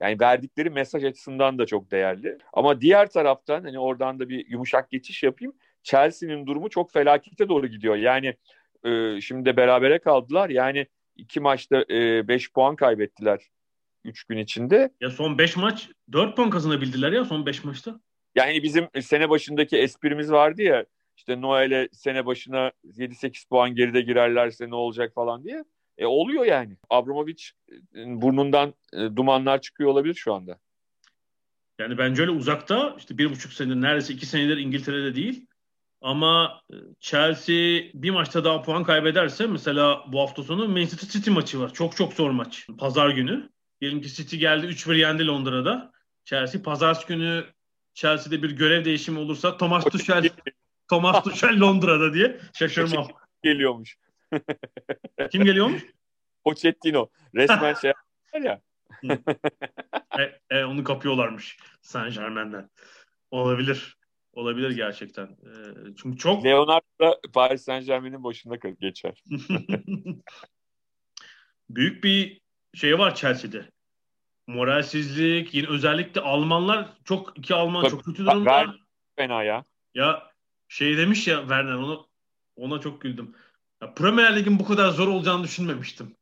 Yani verdikleri mesaj açısından da çok değerli. Ama diğer taraftan hani oradan da bir yumuşak geçiş yapayım. Chelsea'nin durumu çok felakete doğru gidiyor. Yani e, şimdi de berabere kaldılar. Yani iki maçta 5 e, puan kaybettiler 3 gün içinde. Ya son 5 maç 4 puan kazanabildiler ya son 5 maçta. Yani bizim sene başındaki esprimiz vardı ya işte Noel'e sene başına 7-8 puan geride girerlerse ne olacak falan diye. E oluyor yani. Abramovich e, burnundan e, dumanlar çıkıyor olabilir şu anda. Yani bence öyle uzakta işte bir buçuk senedir neredeyse iki senedir İngiltere'de değil. Ama e, Chelsea bir maçta daha puan kaybederse mesela bu hafta sonu Manchester City maçı var. Çok çok zor maç. Pazar günü. Diyelim ki City geldi 3-1 yendi Londra'da. Chelsea pazartesi günü Chelsea'de bir görev değişimi olursa Thomas Tuchel Thomas Tuchel Londra'da diye şaşırmam. Geliyormuş. Kim geliyormuş? Pochettino. Resmen şey ya. e, e, onu kapıyorlarmış Saint Germain'den. Olabilir. Olabilir gerçekten. E, çünkü çok... Leonardo da Paris Saint Germain'in başında geçer. Büyük bir şey var Chelsea'de. Moralsizlik, yine özellikle Almanlar çok iki Alman çok kötü durumda. Ver, fena ya. Ya şey demiş ya Werner onu ona çok güldüm. Ya, Premier Lig'in bu kadar zor olacağını düşünmemiştim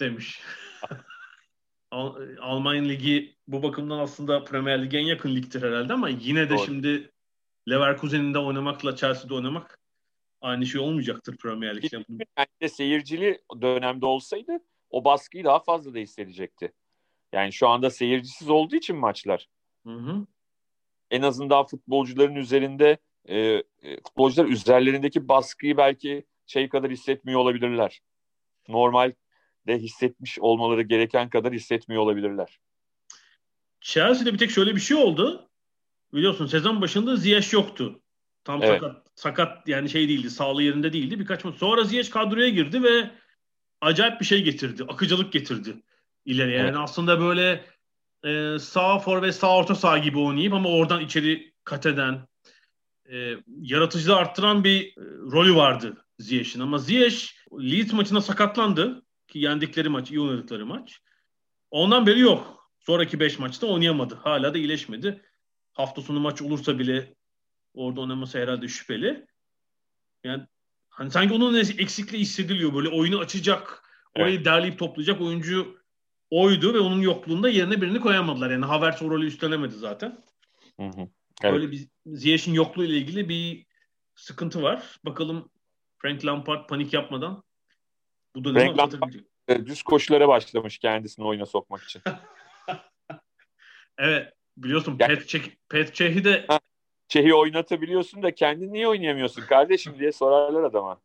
demiş. Al, Alman Ligi bu bakımdan aslında Premier Lig'e en yakın ligdir herhalde ama yine de Doğru. şimdi Leverkusen'in de oynamakla Chelsea'de oynamak aynı şey olmayacaktır Premier Lig'de. Bence seyircili dönemde olsaydı o baskıyı daha fazla da hissedecekti. Yani şu anda seyircisiz olduğu için maçlar. Hı hı. En azından futbolcuların üzerinde e, e, futbolcular üzerlerindeki baskıyı belki şey kadar hissetmiyor olabilirler. Normal de hissetmiş olmaları gereken kadar hissetmiyor olabilirler. Chelsea'de bir tek şöyle bir şey oldu. Biliyorsun sezon başında Ziyech yoktu. Tam evet. sakat, sakat yani şey değildi, sağlığı yerinde değildi. Birkaç maç sonra Ziyech kadroya girdi ve acayip bir şey getirdi. Akıcılık getirdi ileri. Yani evet. aslında böyle e, sağ for ve sağ orta sağ gibi oynayıp ama oradan içeri kat eden, e, yaratıcılığı arttıran bir e, rolü vardı Ziyech'in. Ama Ziyech Leeds maçında sakatlandı ki yendikleri maç, iyi oynadıkları maç. Ondan beri yok. Sonraki 5 maçta oynayamadı. Hala da iyileşmedi. Hafta sonu maç olursa bile orada oynaması herhalde şüpheli. Yani hani sanki onun eksikliği hissediliyor. Böyle oyunu açacak, orayı evet. derleyip toplayacak oyuncu oydu ve onun yokluğunda yerine birini koyamadılar. Yani Havertz o rolü üstlenemedi zaten. Hı hı. Evet. Böyle bir Ziyech'in yokluğu ile ilgili bir sıkıntı var. Bakalım Frank Lampard panik yapmadan bu dönemi Frank Lampard e, düz koşulara başlamış kendisini oyuna sokmak için. evet. Biliyorsun yani, Pet, Çeh, Pet Çeh'i de Çeh'i oynatabiliyorsun da kendin niye oynayamıyorsun kardeşim diye sorarlar adama.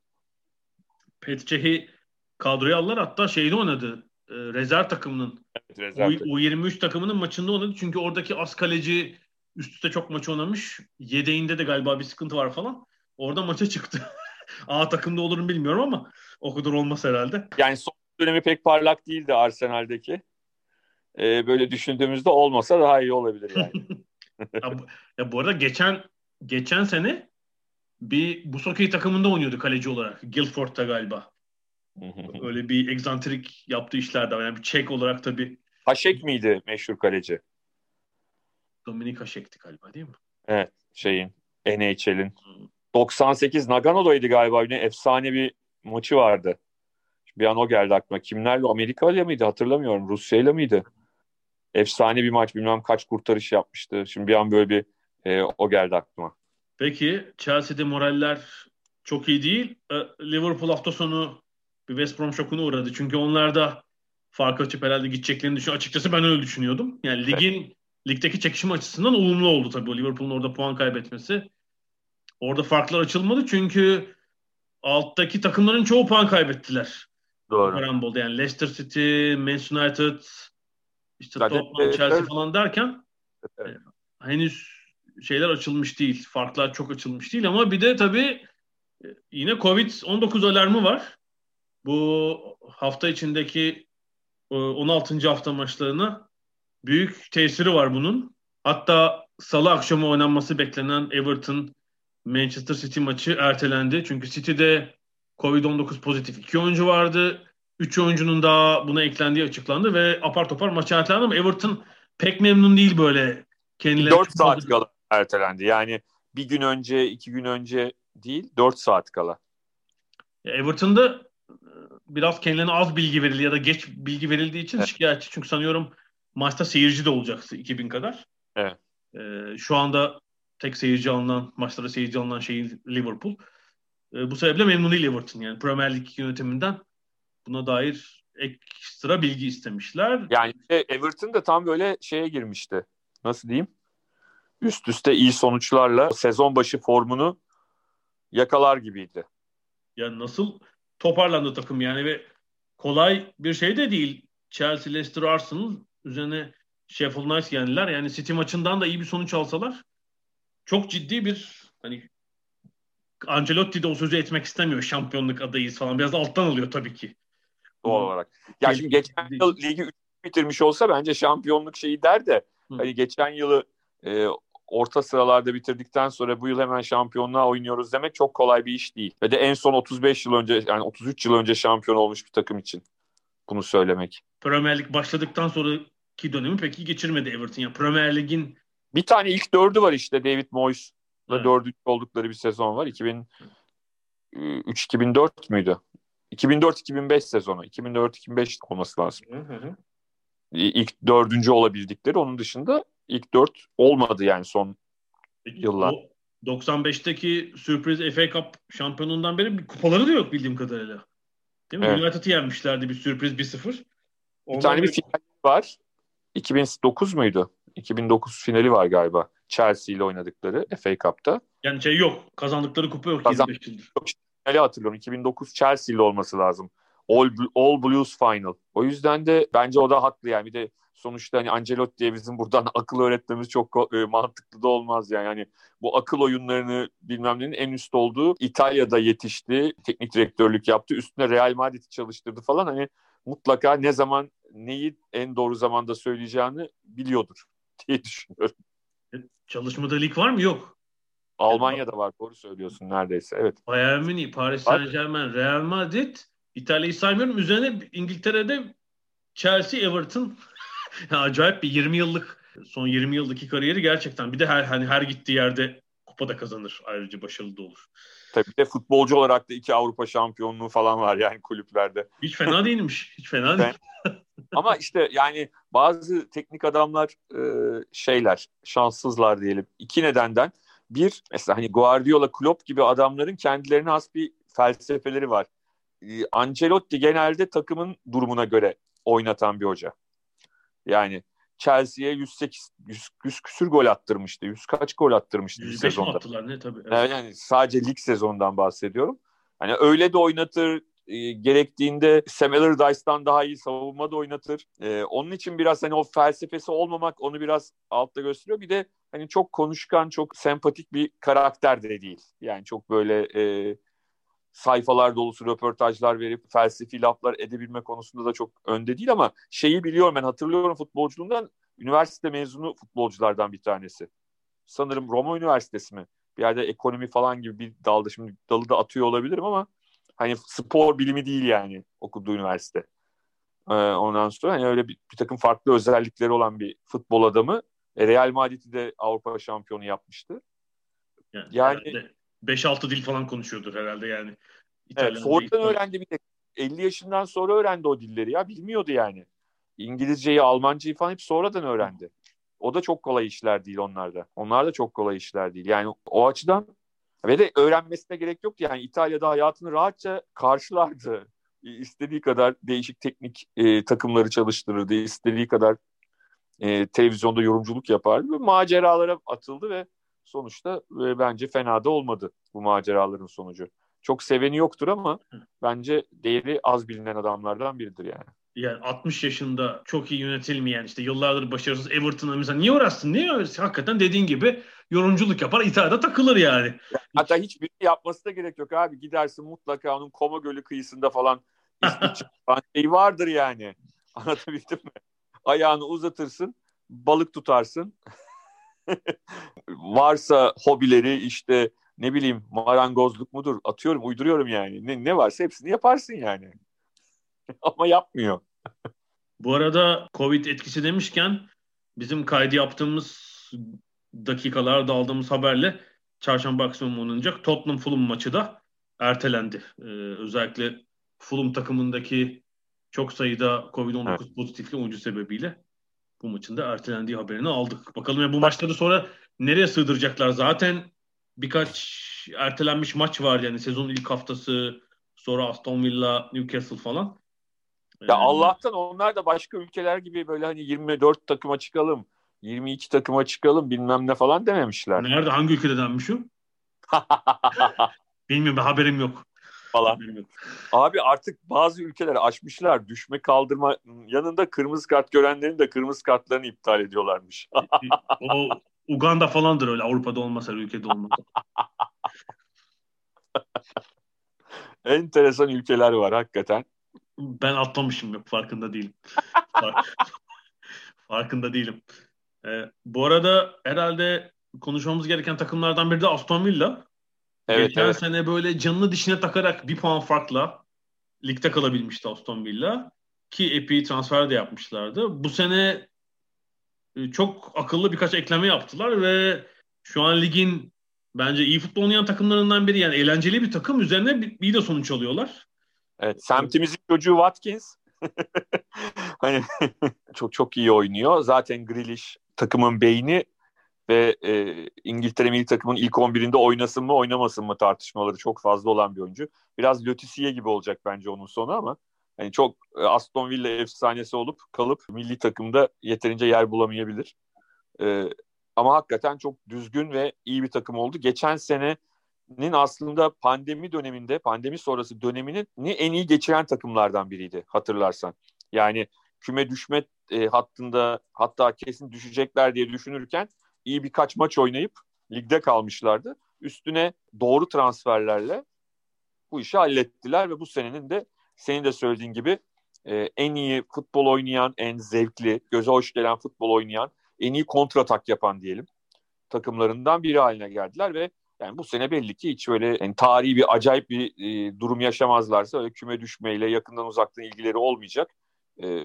Pet Çeh'i kadroya aldılar hatta şeyde oynadı. E, rezerv takımının evet, rezerv U, U23 takımının maçında oynadı. Çünkü oradaki az kaleci üst üste çok maç oynamış. Yedeğinde de galiba bir sıkıntı var falan. Orada maça çıktı. A takımda olur mu bilmiyorum ama o kadar olmaz herhalde. Yani son dönemi pek parlak değildi Arsenal'deki. Ee, böyle düşündüğümüzde olmasa daha iyi olabilir yani. ya, bu, ya bu arada geçen geçen sene bir bu Busoki takımında oynuyordu kaleci olarak. Guildford'da galiba. Öyle bir egzantrik yaptığı işler de var. Yani bir çek olarak tabii. Haşek miydi meşhur kaleci? Dominik Haşek'ti galiba değil mi? Evet şeyin NHL'in. 98 Nagano'daydı galiba. Yine efsane bir maçı vardı. Bir an o geldi aklıma. Kimlerle? Amerika'yla mıydı? Hatırlamıyorum. Rusya'yla mıydı? Efsane bir maç. Bilmem kaç kurtarış yapmıştı. Şimdi bir an böyle bir e, o geldi aklıma. Peki Chelsea'de moraller çok iyi değil. Ee, Liverpool hafta sonu bir West Brom şokuna uğradı. Çünkü onlar da fark açıp herhalde gideceklerini düşünüyor. Açıkçası ben öyle düşünüyordum. Yani ligin ligdeki çekişim açısından olumlu oldu tabii Liverpool'un orada puan kaybetmesi. Orada farklar açılmadı çünkü alttaki takımların çoğu puan kaybettiler. Doğru. Karambol'da yani Leicester City, Manchester United, işte Zaten Tottenham, Chelsea falan derken evet. henüz şeyler açılmış değil. Farklar çok açılmış değil ama bir de tabii e, yine Covid-19 alarmı var. Bu hafta içindeki 16. E, hafta maçlarına büyük tesiri var bunun. Hatta salı akşamı oynanması beklenen Everton Manchester City maçı ertelendi. Çünkü City'de Covid-19 pozitif iki oyuncu vardı. Üç oyuncunun daha buna eklendiği açıklandı ve apar topar maçı ertelendi ama Everton pek memnun değil böyle kendileri. 4 saat kala ertelendi. Yani bir gün önce, iki gün önce değil, 4 saat kala. Everton'da e, biraz kendilerine az bilgi verildi ya da geç bilgi verildiği için evet. şikayetçi. Çünkü sanıyorum maçta seyirci de olacaktı 2000 kadar. Evet. Ee, şu anda tek seyirci alınan, maçlara seyirci alınan şey Liverpool. Ee, bu sebeple memnun değil Everton. Yani Premier Lig yönetiminden buna dair ekstra bilgi istemişler. Yani Everton da tam böyle şeye girmişti. Nasıl diyeyim? Üst üste iyi sonuçlarla sezon başı formunu yakalar gibiydi. Yani nasıl toparlandı takım yani ve kolay bir şey de değil. Chelsea, Leicester, Arsenal üzerine Sheffield United yendiler. Yani City maçından da iyi bir sonuç alsalar çok ciddi bir hani Ancelotti de o sözü etmek istemiyor. Şampiyonluk adayız falan. Biraz alttan alıyor tabii ki. Doğal olarak. Ya şimdi geçen yıl ligi 3 bitirmiş olsa bence şampiyonluk şeyi der de hani geçen yılı e, orta sıralarda bitirdikten sonra bu yıl hemen şampiyonluğa oynuyoruz demek çok kolay bir iş değil. Ve de en son 35 yıl önce yani 33 yıl önce şampiyon olmuş bir takım için bunu söylemek. Premier Lig başladıktan sonraki dönemi pek iyi geçirmedi Everton. Yani Premier Lig'in bir tane ilk dördü var işte David Moyes'la evet. dördüncü oldukları bir sezon var. 2003-2004 müydü? 2004-2005 sezonu. 2004-2005 olması lazım. Hı hı. İlk dördüncü olabildikleri. Onun dışında ilk dört olmadı yani son Peki, yıllar. 95'teki sürpriz FA Cup şampiyonundan beri bir kupaları da yok bildiğim kadarıyla. Değil mi? Evet. United'ı yenmişlerdi bir sürpriz 1-0. Bir tane bir final var. 2009 muydu? 2009 finali var galiba. Chelsea ile oynadıkları FA Cup'ta. Yani şey yok. Kazandıkları kupa yok Kazan... 25 yıldır. Yok, finali hatırlıyorum. 2009 Chelsea ile olması lazım. All, All Blues Final. O yüzden de bence o da haklı yani. Bir de sonuçta hani Ancelotti diye bizim buradan akıl öğretmemiz çok e, mantıklı da olmaz yani. yani bu akıl oyunlarını bilmem nenin en üst olduğu İtalya'da yetişti. Teknik direktörlük yaptı. Üstüne Real Madrid'i çalıştırdı falan. Hani mutlaka ne zaman neyi en doğru zamanda söyleyeceğini biliyordur diye düşünüyorum. E, çalışmada lig var mı? Yok. Almanya'da var. Doğru söylüyorsun neredeyse. Evet. Bayern Münih, Paris Saint Germain, Real Madrid, İtalya'yı saymıyorum. Üzerine İngiltere'de Chelsea, Everton. Acayip bir 20 yıllık son 20 yıldaki kariyeri gerçekten. Bir de her hani her gittiği yerde kupa da kazanır. Ayrıca başarılı da olur. Tabii de futbolcu olarak da iki Avrupa şampiyonluğu falan var yani kulüplerde. Hiç fena değilmiş. Hiç fena değil. Ama işte yani bazı teknik adamlar e, şeyler, şanssızlar diyelim. İki nedenden. Bir, mesela hani Guardiola, Klopp gibi adamların kendilerine has bir felsefeleri var. E, Ancelotti genelde takımın durumuna göre oynatan bir hoca. Yani Chelsea'ye 108 100, 100 küsür gol attırmıştı. 100 kaç gol attırmıştı bir sezonda. attılar ne tabii. Evet. Yani sadece lig sezonundan bahsediyorum. Hani öyle de oynatır, e, gerektiğinde Sam Allardyce'dan daha iyi savunma da oynatır. E, onun için biraz hani o felsefesi olmamak onu biraz altta gösteriyor. Bir de hani çok konuşkan, çok sempatik bir karakter de değil. Yani çok böyle e, sayfalar dolusu röportajlar verip felsefi laflar edebilme konusunda da çok önde değil ama şeyi biliyorum ben hatırlıyorum futbolculuğundan üniversite mezunu futbolculardan bir tanesi. Sanırım Roma Üniversitesi mi? Bir yerde ekonomi falan gibi bir dalda şimdi dalı da atıyor olabilirim ama hani spor bilimi değil yani okuduğu üniversite. Ee, ondan sonra hani öyle bir, bir takım farklı özellikleri olan bir futbol adamı. E, Real Madrid'i de Avrupa şampiyonu yapmıştı. Yani, yani 5-6 dil falan konuşuyordur herhalde yani. İtalyan evet, sonradan öğrendi bir de 50 yaşından sonra öğrendi o dilleri ya bilmiyordu yani. İngilizceyi, Almancayı falan hep sonradan öğrendi. O da çok kolay işler değil onlarda. Onlar da çok kolay işler değil. Yani o açıdan ve de öğrenmesine gerek yok. Yani İtalya'da hayatını rahatça karşılardı. İstediği kadar değişik teknik e, takımları çalıştırırdı. İstediği kadar e, televizyonda yorumculuk yapardı. Ve maceralara atıldı ve sonuçta e, bence fena da olmadı bu maceraların sonucu. Çok seveni yoktur ama bence değeri az bilinen adamlardan biridir yani. Yani 60 yaşında çok iyi yönetilmeyen işte yıllardır başarısız Everton'a mesela niye uğraşsın? Niye Hakikaten dediğin gibi yorumculuk yapar İtalya'da takılır yani. Hatta hiçbir yapması da gerek yok abi. Gidersin mutlaka onun Koma Gölü kıyısında falan şey vardır yani. Anlatabildim mi? Ayağını uzatırsın, balık tutarsın. Varsa hobileri işte ne bileyim marangozluk mudur atıyorum uyduruyorum yani. Ne, ne varsa hepsini yaparsın yani. Ama yapmıyor. Bu arada Covid etkisi demişken bizim kaydı yaptığımız dakikalarda aldığımız haberle çarşamba akşamı oynanacak Tottenham Fulham maçı da ertelendi. Ee, özellikle Fulham takımındaki çok sayıda Covid-19 evet. pozitifli oyuncu sebebiyle bu maçın da ertelendiği haberini aldık. Bakalım ya bu maçları sonra nereye sığdıracaklar? Zaten birkaç ertelenmiş maç var yani sezonun ilk haftası sonra Aston Villa, Newcastle falan. Ya ee, Allah'tan onlar da başka ülkeler gibi böyle hani 24 takıma çıkalım, 22 takıma çıkalım bilmem ne falan dememişler. Nerede hangi ülkede denmiş o? Bilmiyorum haberim yok. Falan. Abi artık bazı ülkeler açmışlar düşme kaldırma yanında kırmızı kart görenlerin de kırmızı kartlarını iptal ediyorlarmış. o Uganda falandır öyle Avrupa'da olmasa ülkede olmasa. Enteresan ülkeler var hakikaten. Ben atlamışım yok farkında değilim. farkında değilim. Ee, bu arada herhalde konuşmamız gereken takımlardan biri de Aston Villa. Evet, Geçen evet. sene böyle canını dişine takarak bir puan farkla ligde kalabilmişti Aston Villa. Ki epey transfer de yapmışlardı. Bu sene e, çok akıllı birkaç ekleme yaptılar ve şu an ligin bence iyi futbol oynayan takımlarından biri. Yani eğlenceli bir takım üzerine bir, bir de sonuç alıyorlar. Evet, semtimizin çocuğu Watkins. hani çok çok iyi oynuyor. Zaten Grealish takımın beyni ve e, İngiltere milli takımın ilk 11'inde oynasın mı oynamasın mı tartışmaları çok fazla olan bir oyuncu. Biraz Lötisiye gibi olacak bence onun sonu ama yani çok e, Aston Villa efsanesi olup kalıp milli takımda yeterince yer bulamayabilir. E, ama hakikaten çok düzgün ve iyi bir takım oldu. Geçen senenin aslında pandemi döneminde, pandemi sonrası döneminin en iyi geçiren takımlardan biriydi hatırlarsan. Yani küme düşme e, hattında hatta kesin düşecekler diye düşünürken iyi birkaç maç oynayıp ligde kalmışlardı. Üstüne doğru transferlerle bu işi hallettiler ve bu senenin de senin de söylediğin gibi e, en iyi futbol oynayan, en zevkli, göze hoş gelen futbol oynayan, en iyi kontratak yapan diyelim takımlarından biri haline geldiler ve yani bu sene belli ki hiç öyle yani tarihi bir acayip bir e, durum yaşamazlarsa öyle küme düşmeyle yakından uzaktan ilgileri olmayacak. E,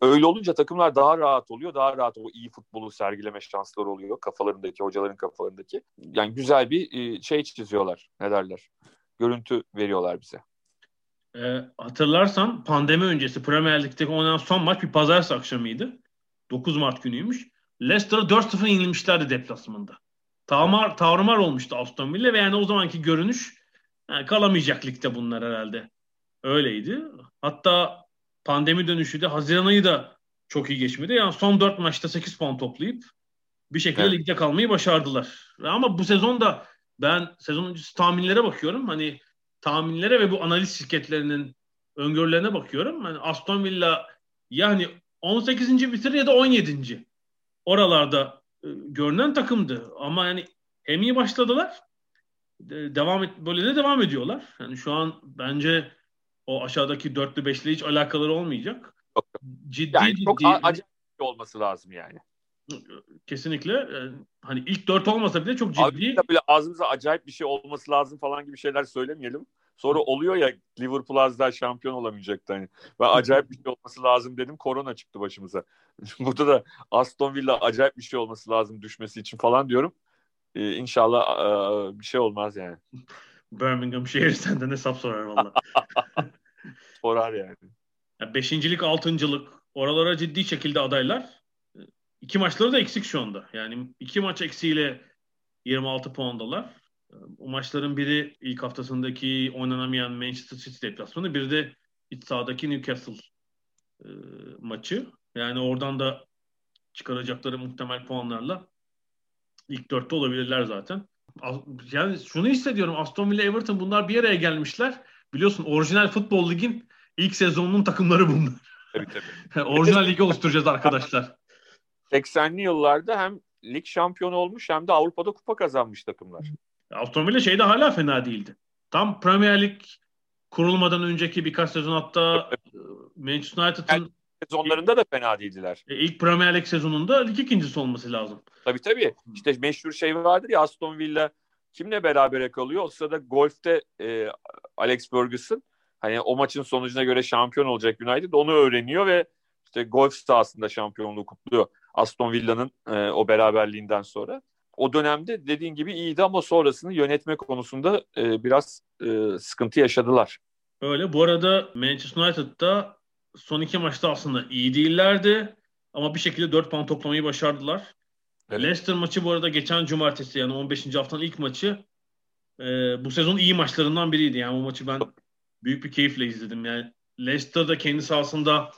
öyle olunca takımlar daha rahat oluyor. Daha rahat o iyi futbolu sergileme şansları oluyor kafalarındaki, hocaların kafalarındaki. Yani güzel bir e, şey çiziyorlar. Ne derler? Görüntü veriyorlar bize. E, hatırlarsan pandemi öncesi Premier Lig'deki oynanan son maç bir pazartesi akşamıydı. 9 Mart günüymüş. Leicester'a 4-0 yenilmişlerdi deplasmanda. Tavmar, tavrımar olmuştu Aston Villa ve yani o zamanki görünüş yani kalamayacak ligde bunlar herhalde. Öyleydi. Hatta pandemi dönüşü de Haziran ayı da çok iyi geçmedi. Yani son 4 maçta 8 puan toplayıp bir şekilde evet. ligde kalmayı başardılar. Ama bu sezon da ben sezon öncesi tahminlere bakıyorum. Hani tahminlere ve bu analiz şirketlerinin öngörülerine bakıyorum. Hani Aston Villa yani 18. bitirir ya da 17. Oralarda görünen takımdı. Ama yani hem iyi başladılar devam et böyle de devam ediyorlar. Yani şu an bence o aşağıdaki dörtlü beşli hiç alakaları olmayacak. Ciddi yani ciddi. Çok acayip olması lazım yani. Kesinlikle. Yani hani ilk dört olmasa bile çok ciddi. Abi bile ağzımıza acayip bir şey olması lazım falan gibi şeyler söylemeyelim. Sonra oluyor ya Liverpool az daha şampiyon olamayacaktı. Hani. Ben acayip bir şey olması lazım dedim. Korona çıktı başımıza. Burada da Aston Villa acayip bir şey olması lazım düşmesi için falan diyorum. Ee, inşallah e, bir şey olmaz yani. Birmingham şehir senden hesap sorar valla. Sorar yani. yani. Beşincilik, altıncılık oralara ciddi şekilde adaylar. iki maçları da eksik şu anda. Yani iki maç eksiğiyle 26 puandalar. O maçların biri ilk haftasındaki oynanamayan Manchester City deplasmanı, biri de iç sahadaki Newcastle e, maçı. Yani oradan da çıkaracakları muhtemel puanlarla ilk dörtte olabilirler zaten. Yani şunu hissediyorum Aston Villa Everton bunlar bir araya gelmişler. Biliyorsun orijinal futbol ligin ilk sezonunun takımları bunlar. Tabii tabii. orijinal ligi oluşturacağız arkadaşlar. 80'li yıllarda hem lig şampiyonu olmuş hem de Avrupa'da kupa kazanmış takımlar. Aston Villa şeyde hala fena değildi. Tam Premier Lig kurulmadan önceki birkaç sezon hatta Manchester United'ın sezonlarında da fena değildiler. E, ilk Premier Lig sezonunda lig ikincisi olması lazım. Tabii tabii. İşte meşhur şey vardır ya Aston Villa kimle beraber kalıyor? O sırada golfte e, Alex Ferguson hani o maçın sonucuna göre şampiyon olacak United onu öğreniyor ve işte golf sahasında şampiyonluğu kutluyor Aston Villa'nın e, o beraberliğinden sonra. O dönemde dediğin gibi iyiydi ama sonrasını yönetme konusunda e, biraz e, sıkıntı yaşadılar. Öyle. Bu arada Manchester United'da son iki maçta aslında iyi değillerdi. Ama bir şekilde 4 puan toplamayı başardılar. Evet. Leicester maçı bu arada geçen cumartesi yani 15. haftanın ilk maçı e, bu sezon iyi maçlarından biriydi. Yani o maçı ben büyük bir keyifle izledim. Yani Leicester da kendi sahasında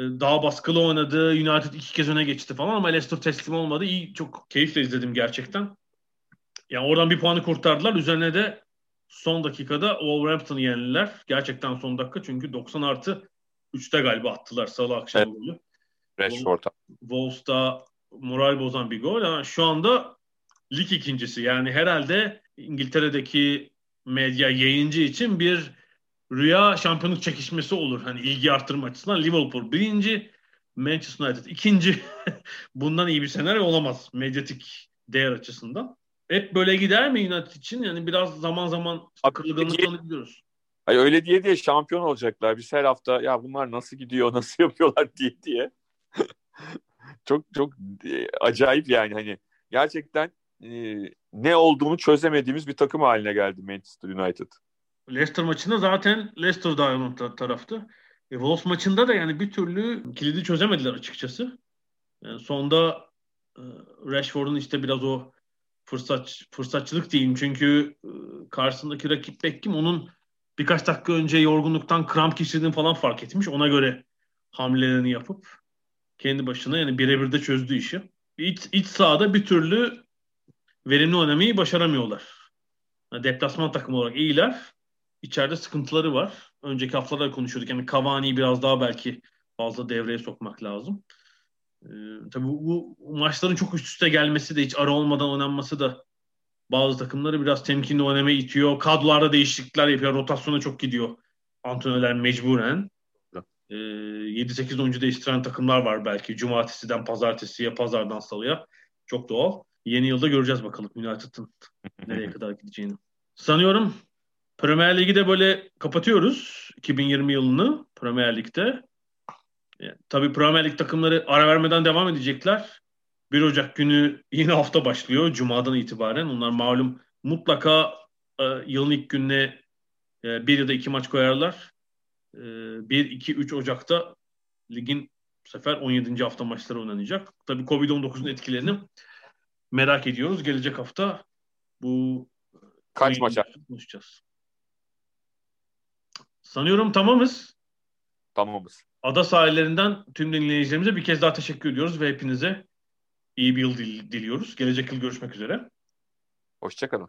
daha baskılı oynadı. United iki kez öne geçti falan ama Leicester teslim olmadı. İyi çok keyifle izledim gerçekten. Yani oradan bir puanı kurtardılar. Üzerine de son dakikada Wolverhampton'ı yendiler. Gerçekten son dakika çünkü 90 artı 3'te galiba attılar salı akşam evet. golü. Rashford'a. Wolves'ta moral bozan bir gol. Yani şu anda lig ikincisi. Yani herhalde İngiltere'deki medya yayıncı için bir rüya şampiyonluk çekişmesi olur. Hani ilgi arttırma açısından Liverpool birinci, Manchester United ikinci. Bundan iyi bir senaryo olamaz medyatik değer açısından. Hep böyle gider mi United için? Yani biraz zaman zaman kırılganlıklarını biliyoruz. Hayır öyle diye diye şampiyon olacaklar. Biz her hafta ya bunlar nasıl gidiyor, nasıl yapıyorlar diye diye. çok çok e, acayip yani hani gerçekten e, ne olduğunu çözemediğimiz bir takım haline geldi Manchester United. Leicester maçında zaten Leicester daha ön taraftı. E, Wolves maçında da yani bir türlü kilidi çözemediler açıkçası. Yani sonda e, Rashford'un işte biraz o fırsat fırsatçılık diyeyim çünkü e, karşısındaki rakip Beckham onun birkaç dakika önce yorgunluktan kramp geçirdiğini falan fark etmiş. Ona göre hamlelerini yapıp kendi başına yani birebir de çözdü işi. İç, iç sahada bir türlü verimli oynamayı başaramıyorlar. Yani deplasman takımı olarak iyiler. İçeride sıkıntıları var. Önceki haftalarda konuşuyorduk. Yani Cavani'yi biraz daha belki fazla devreye sokmak lazım. Ee, tabii bu, bu maçların çok üst üste gelmesi de hiç ara olmadan oynanması da bazı takımları biraz temkinli oynamaya itiyor. Kadrolarda değişiklikler yapıyor. Rotasyona çok gidiyor. Antrenörler mecburen. Ee, 7-8 oyuncu değiştiren takımlar var belki. Cumartesiden pazartesiye, pazardan salıya. Çok doğal. Yeni yılda göreceğiz bakalım United'ın nereye kadar gideceğini. Sanıyorum Premier Lig'i de böyle kapatıyoruz 2020 yılını Premier Lig'de. Yani, tabii Premier Lig takımları ara vermeden devam edecekler. 1 Ocak günü yine hafta başlıyor Cuma'dan itibaren. Onlar malum mutlaka e, yılın ilk gününe e, bir ya da iki maç koyarlar. E, 1, 2, 3 Ocak'ta ligin bu sefer 17. hafta maçları oynanacak. Tabii Covid-19'un etkilerini merak ediyoruz. Gelecek hafta bu kaç maç konuşacağız. Sanıyorum tamamız. Tamamız. Ada sahillerinden tüm dinleyicilerimize bir kez daha teşekkür ediyoruz ve hepinize iyi bir yıl diliyoruz. Gelecek yıl görüşmek üzere. Hoşçakalın.